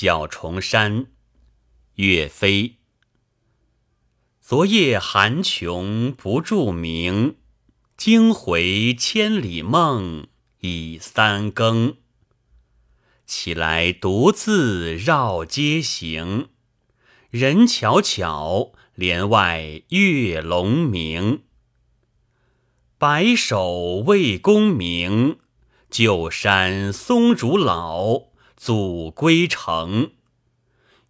小重山，岳飞。昨夜寒穷不著名，惊回千里梦，已三更。起来独自绕街行，人巧巧，帘外月胧明。白首为功名，旧山松竹老，祖归程。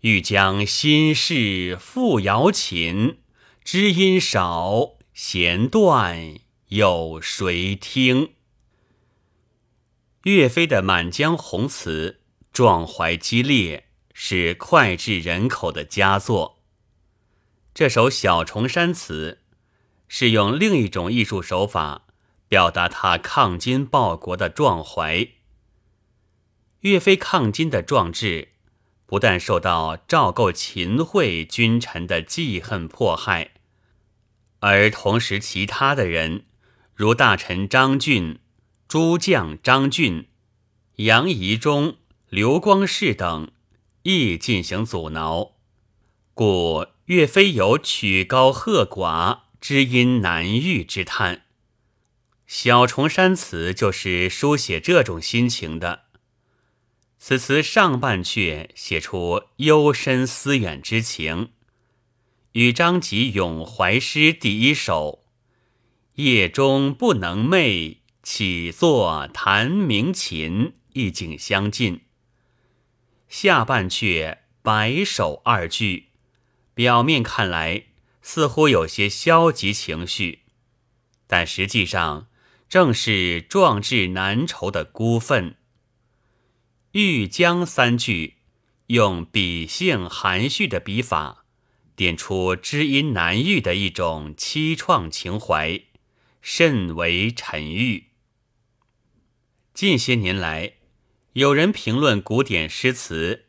欲将心事付瑶琴，知音少，弦断有谁听？岳飞的《满江红》词壮怀激烈，是脍炙人口的佳作。这首《小重山词》。是用另一种艺术手法表达他抗金报国的壮怀。岳飞抗金的壮志，不但受到赵构、秦桧君臣的记恨迫害，而同时其他的人，如大臣张俊、诸将张俊、杨仪中、刘光世等，亦进行阻挠，故岳飞有曲高和寡。知音难遇之叹，《小重山词》就是书写这种心情的。此词上半阙写出幽深思远之情，与张籍咏怀诗第一首“夜中不能寐，起坐弹鸣琴”意境相近。下半阙“白首”二句，表面看来。似乎有些消极情绪，但实际上正是壮志难酬的孤愤。欲将三句用笔性含蓄的笔法，点出知音难遇的一种凄怆情怀，甚为沉郁。近些年来，有人评论古典诗词，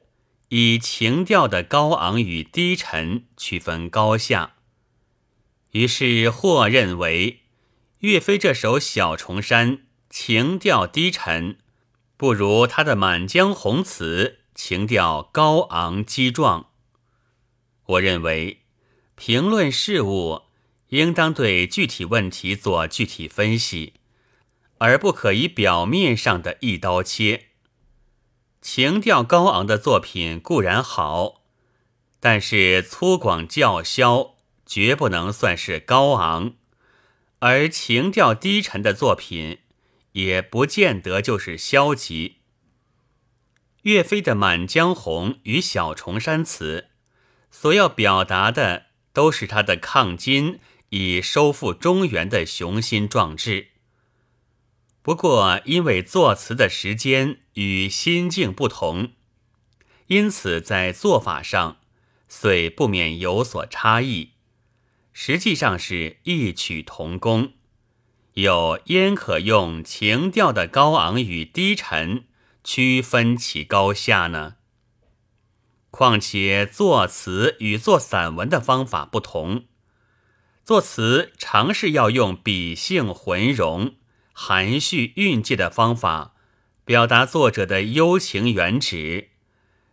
以情调的高昂与低沉区分高下。于是，或认为岳飞这首《小重山》情调低沉，不如他的《满江红》词情调高昂激壮。我认为，评论事物应当对具体问题做具体分析，而不可以表面上的一刀切。情调高昂的作品固然好，但是粗犷叫嚣。绝不能算是高昂，而情调低沉的作品，也不见得就是消极。岳飞的《满江红》与《小重山词》，所要表达的都是他的抗金以收复中原的雄心壮志。不过，因为作词的时间与心境不同，因此在做法上，虽不免有所差异。实际上是异曲同工，又焉可用情调的高昂与低沉区分其高下呢？况且作词与作散文的方法不同，作词常是要用笔性浑融、含蓄蕴藉的方法，表达作者的幽情远旨，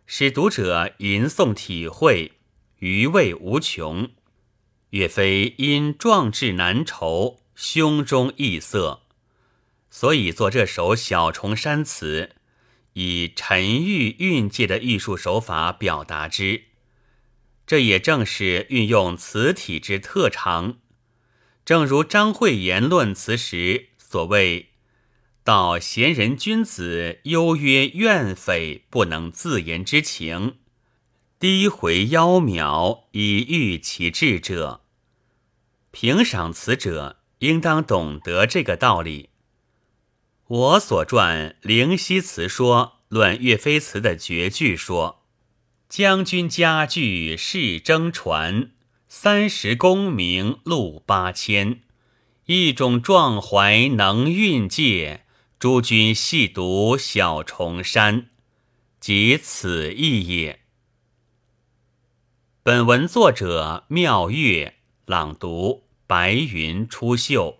使读者吟诵体会，余味无穷。岳飞因壮志难酬，胸中异色，所以作这首《小重山词》，以沉郁蕴藉的艺术手法表达之。这也正是运用词体之特长。正如张惠言论词时所谓：“道贤人君子忧曰怨匪不能自言之情。”低回夭渺以喻其志者，评赏词者应当懂得这个道理。我所传《灵犀词说》论岳飞词的绝句说：“将军家具是征船，三十功名路八千。一种壮怀能蕴藉，诸君细读小重山，即此意也。”本文作者妙月朗读，白云出岫。